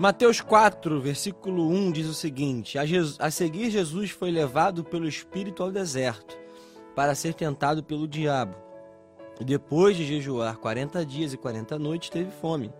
Mateus 4, versículo 1 diz o seguinte: a, Jesus, a seguir, Jesus foi levado pelo Espírito ao deserto para ser tentado pelo diabo. Depois de jejuar 40 dias e 40 noites, teve fome.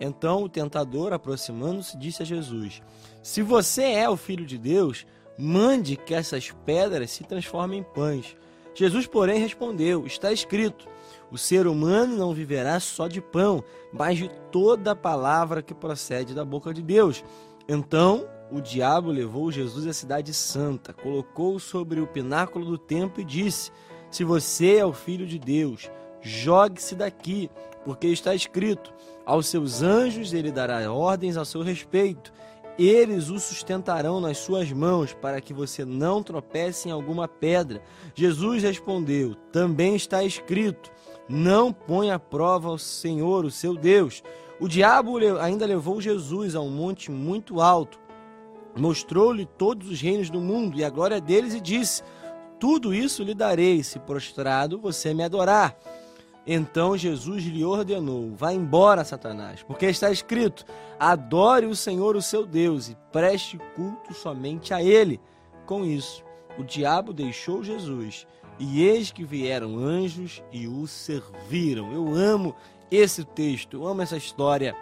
Então o tentador, aproximando-se, disse a Jesus: Se você é o filho de Deus, mande que essas pedras se transformem em pães. Jesus, porém, respondeu: Está escrito: O ser humano não viverá só de pão, mas de toda palavra que procede da boca de Deus. Então o diabo levou Jesus à cidade santa, colocou-o sobre o pináculo do templo e disse: Se você é o filho de Deus, jogue-se daqui, porque está escrito: Aos seus anjos ele dará ordens ao seu respeito eles o sustentarão nas suas mãos, para que você não tropece em alguma pedra. Jesus respondeu: Também está escrito: Não ponha à prova o Senhor, o seu Deus. O diabo ainda levou Jesus a um monte muito alto, mostrou-lhe todos os reinos do mundo e a glória deles, e disse: Tudo isso lhe darei, se prostrado você me adorar. Então Jesus lhe ordenou: Vá embora, Satanás, porque está escrito: Adore o Senhor, o seu Deus, e preste culto somente a Ele. Com isso, o diabo deixou Jesus, e eis que vieram anjos e o serviram. Eu amo esse texto, eu amo essa história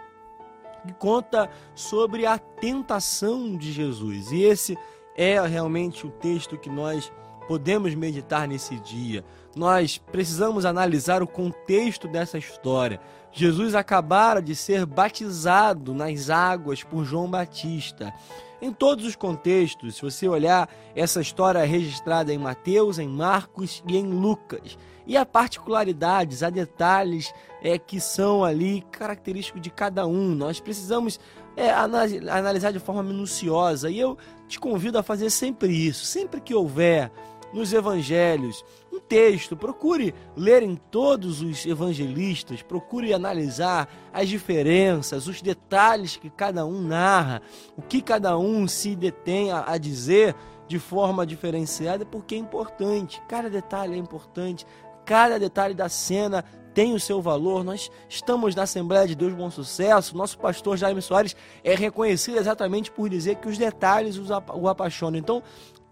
que conta sobre a tentação de Jesus. E esse é realmente o texto que nós podemos meditar nesse dia. Nós precisamos analisar o contexto dessa história. Jesus acabara de ser batizado nas águas por João Batista. Em todos os contextos, se você olhar essa história é registrada em Mateus, em Marcos e em Lucas, e há particularidades, há detalhes é, que são ali característicos de cada um. Nós precisamos é, analisar de forma minuciosa e eu te convido a fazer sempre isso. Sempre que houver nos evangelhos. Um texto, procure ler em todos os evangelistas, procure analisar as diferenças, os detalhes que cada um narra, o que cada um se detém a, dizer de forma diferenciada, porque é importante. Cada detalhe é importante, cada detalhe da cena tem o seu valor. Nós estamos na Assembleia de Deus Bom Sucesso. Nosso pastor Jaime Soares é reconhecido exatamente por dizer que os detalhes o apaixonam. Então,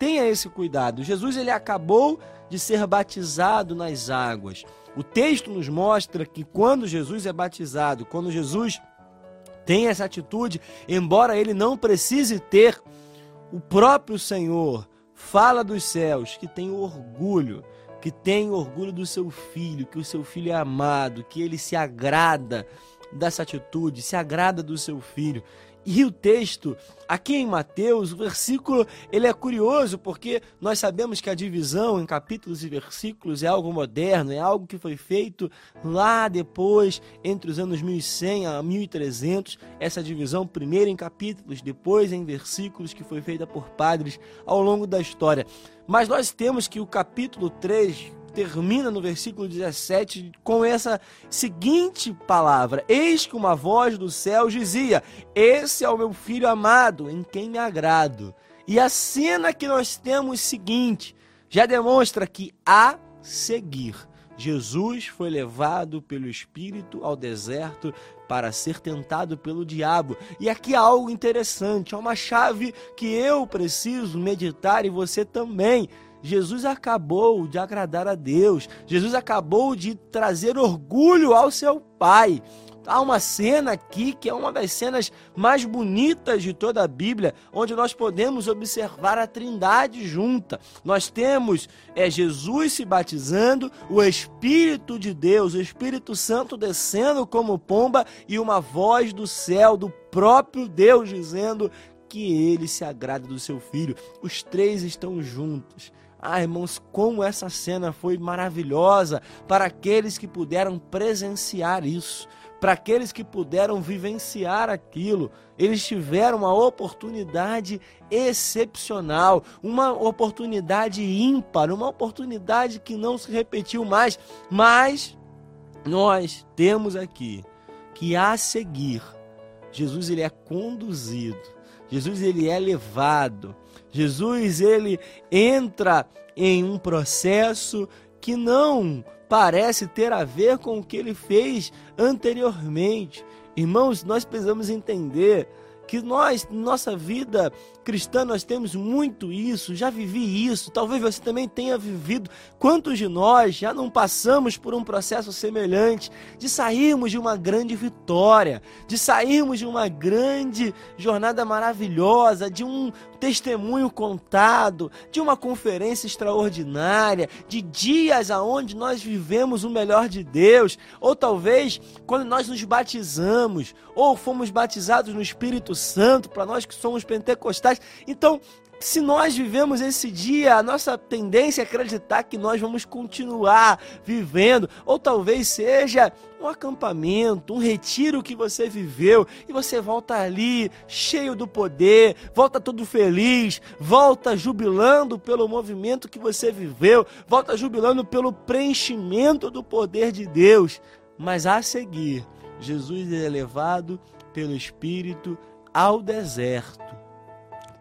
tenha esse cuidado. Jesus ele acabou de ser batizado nas águas. O texto nos mostra que quando Jesus é batizado, quando Jesus tem essa atitude, embora ele não precise ter, o próprio Senhor fala dos céus que tem orgulho, que tem orgulho do seu filho, que o seu filho é amado, que ele se agrada dessa atitude, se agrada do seu filho. E o texto, aqui em Mateus, o versículo, ele é curioso porque nós sabemos que a divisão em capítulos e versículos é algo moderno, é algo que foi feito lá depois, entre os anos 1100 a 1300, essa divisão primeiro em capítulos, depois em versículos, que foi feita por padres ao longo da história. Mas nós temos que o capítulo 3 termina no versículo 17 com essa seguinte palavra: Eis que uma voz do céu dizia: Esse é o meu filho amado, em quem me agrado. E a cena que nós temos seguinte já demonstra que a seguir Jesus foi levado pelo Espírito ao deserto para ser tentado pelo diabo. E aqui há algo interessante, há uma chave que eu preciso meditar e você também. Jesus acabou de agradar a Deus, Jesus acabou de trazer orgulho ao seu Pai. Há uma cena aqui que é uma das cenas mais bonitas de toda a Bíblia, onde nós podemos observar a Trindade junta. Nós temos é Jesus se batizando, o Espírito de Deus, o Espírito Santo descendo como pomba e uma voz do céu do próprio Deus dizendo que ele se agrada do seu filho. Os três estão juntos. Ah, irmãos, como essa cena foi maravilhosa para aqueles que puderam presenciar isso, para aqueles que puderam vivenciar aquilo. Eles tiveram uma oportunidade excepcional, uma oportunidade ímpar, uma oportunidade que não se repetiu mais. Mas nós temos aqui que a seguir, Jesus ele é conduzido, Jesus ele é levado Jesus ele entra em um processo que não parece ter a ver com o que ele fez anteriormente. Irmãos, nós precisamos entender que nós, nossa vida cristã, nós temos muito isso, já vivi isso, talvez você também tenha vivido. Quantos de nós já não passamos por um processo semelhante de sairmos de uma grande vitória, de sairmos de uma grande jornada maravilhosa, de um testemunho contado, de uma conferência extraordinária, de dias aonde nós vivemos o melhor de Deus, ou talvez quando nós nos batizamos, ou fomos batizados no Espírito Santo, para nós que somos pentecostais. Então, se nós vivemos esse dia, a nossa tendência é acreditar que nós vamos continuar vivendo, ou talvez seja um acampamento, um retiro que você viveu e você volta ali cheio do poder, volta todo feliz, volta jubilando pelo movimento que você viveu, volta jubilando pelo preenchimento do poder de Deus. Mas a seguir, Jesus é levado pelo Espírito ao deserto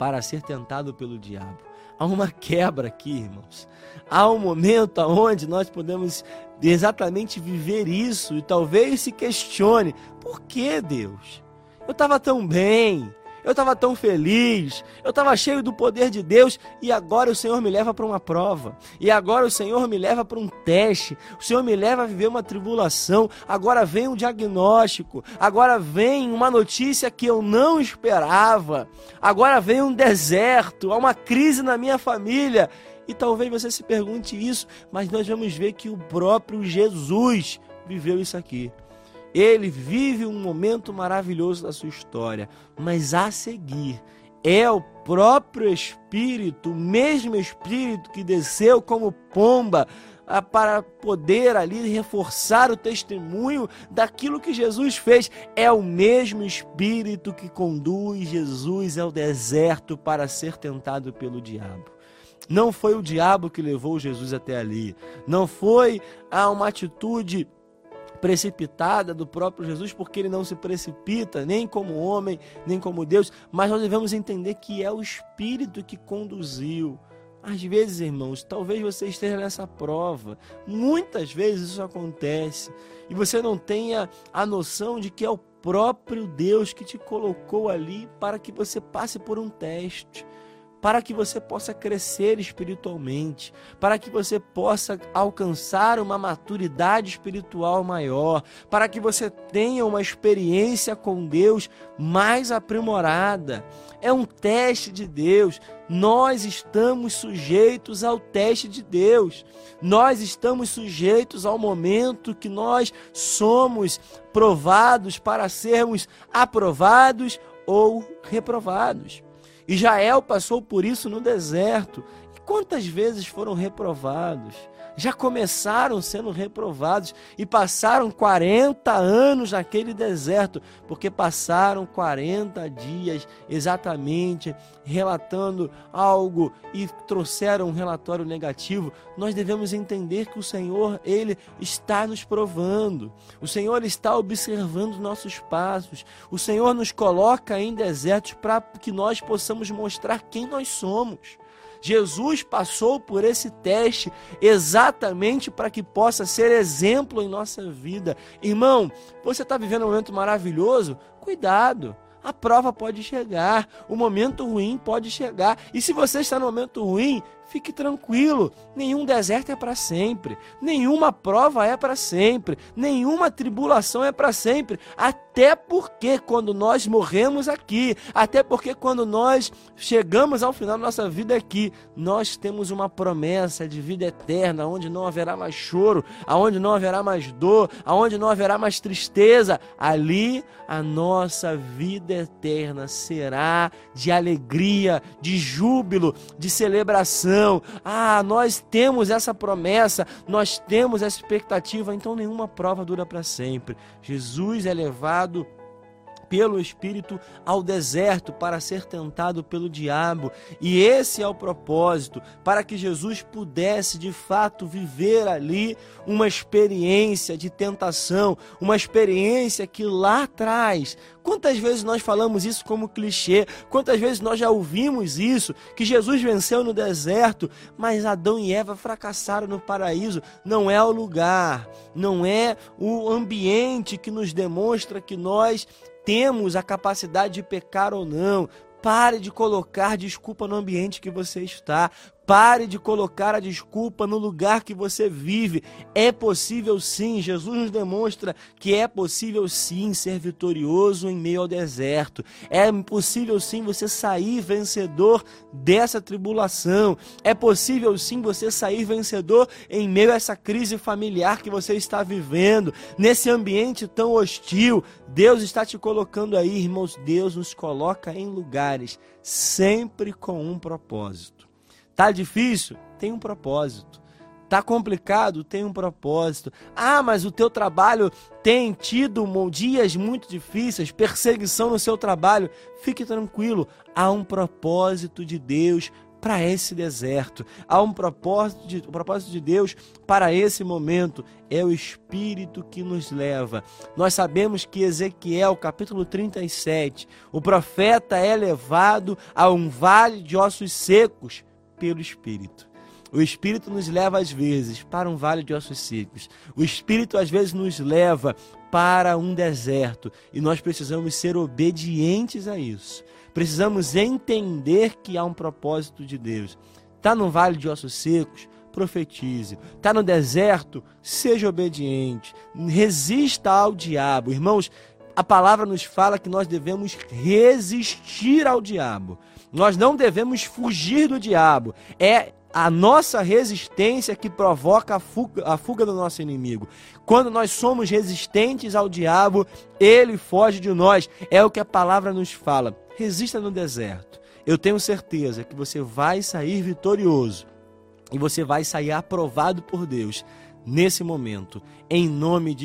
para ser tentado pelo diabo. Há uma quebra aqui, irmãos. Há um momento onde nós podemos exatamente viver isso e talvez se questione: por que Deus? Eu estava tão bem, eu estava tão feliz, eu estava cheio do poder de Deus e agora o Senhor me leva para uma prova, e agora o Senhor me leva para um teste, o Senhor me leva a viver uma tribulação. Agora vem um diagnóstico, agora vem uma notícia que eu não esperava, agora vem um deserto, há uma crise na minha família. E talvez você se pergunte isso, mas nós vamos ver que o próprio Jesus viveu isso aqui. Ele vive um momento maravilhoso da sua história, mas a seguir é o próprio Espírito, o mesmo Espírito que desceu como pomba ah, para poder ali reforçar o testemunho daquilo que Jesus fez. É o mesmo Espírito que conduz Jesus ao deserto para ser tentado pelo diabo. Não foi o diabo que levou Jesus até ali. Não foi ah, uma atitude precipitada do próprio Jesus, porque ele não se precipita nem como homem, nem como Deus, mas nós devemos entender que é o Espírito que conduziu. Às vezes, irmãos, talvez você esteja nessa prova. Muitas vezes isso acontece e você não tenha a noção de que é o próprio Deus que te colocou ali para que você passe por um teste para que você possa crescer espiritualmente, para que você possa alcançar uma maturidade espiritual maior, para que você tenha uma experiência com Deus mais aprimorada. É um teste de Deus. Nós estamos sujeitos ao teste de Deus. Nós estamos sujeitos ao momento que nós somos provados para sermos aprovados ou reprovados. Israel passou por isso no deserto. E quantas vezes foram reprovados? Já começaram sendo reprovados e passaram 40 anos naquele deserto, porque passaram 40 dias exatamente relatando algo e trouxeram um relatório negativo. Nós devemos entender que o Senhor, ele está nos provando. O Senhor está observando nossos passos. O Senhor nos coloca em desertos para que nós possamos mostrar quem nós somos. Jesus passou por esse teste exatamente para que possa ser exemplo em nossa vida. Irmão, você está vivendo um momento maravilhoso? Cuidado. A prova pode chegar, o momento ruim pode chegar. E se você está no momento ruim, Fique tranquilo, nenhum deserto é para sempre, nenhuma prova é para sempre, nenhuma tribulação é para sempre. Até porque quando nós morremos aqui, até porque quando nós chegamos ao final da nossa vida aqui, nós temos uma promessa de vida eterna, onde não haverá mais choro, aonde não haverá mais dor, aonde não haverá mais tristeza. Ali a nossa vida eterna será de alegria, de júbilo, de celebração ah, nós temos essa promessa, nós temos essa expectativa, então nenhuma prova dura para sempre. Jesus é levado pelo Espírito ao deserto para ser tentado pelo diabo. E esse é o propósito, para que Jesus pudesse de fato viver ali uma experiência de tentação, uma experiência que lá atrás Quantas vezes nós falamos isso como clichê? Quantas vezes nós já ouvimos isso? Que Jesus venceu no deserto, mas Adão e Eva fracassaram no paraíso. Não é o lugar, não é o ambiente que nos demonstra que nós temos a capacidade de pecar ou não. Pare de colocar desculpa no ambiente que você está. Pare de colocar a desculpa no lugar que você vive. É possível sim, Jesus nos demonstra que é possível sim ser vitorioso em meio ao deserto. É possível sim você sair vencedor dessa tribulação. É possível sim você sair vencedor em meio a essa crise familiar que você está vivendo, nesse ambiente tão hostil. Deus está te colocando aí, irmãos. Deus nos coloca em lugares sempre com um propósito. Tá difícil? Tem um propósito. Tá complicado? Tem um propósito. Ah, mas o teu trabalho tem tido dias muito difíceis, perseguição no seu trabalho. Fique tranquilo, há um propósito de Deus para esse deserto. Há um propósito, de, um propósito de Deus para esse momento. É o Espírito que nos leva. Nós sabemos que Ezequiel, capítulo 37, o profeta é levado a um vale de ossos secos pelo Espírito. O Espírito nos leva às vezes para um vale de ossos secos. O Espírito às vezes nos leva para um deserto e nós precisamos ser obedientes a isso. Precisamos entender que há um propósito de Deus. Está no vale de ossos secos? Profetize. Está no deserto? Seja obediente. Resista ao diabo. Irmãos, a palavra nos fala que nós devemos resistir ao diabo. Nós não devemos fugir do diabo. É a nossa resistência que provoca a fuga, a fuga, do nosso inimigo. Quando nós somos resistentes ao diabo, ele foge de nós. É o que a palavra nos fala. Resista no deserto. Eu tenho certeza que você vai sair vitorioso e você vai sair aprovado por Deus nesse momento, em nome de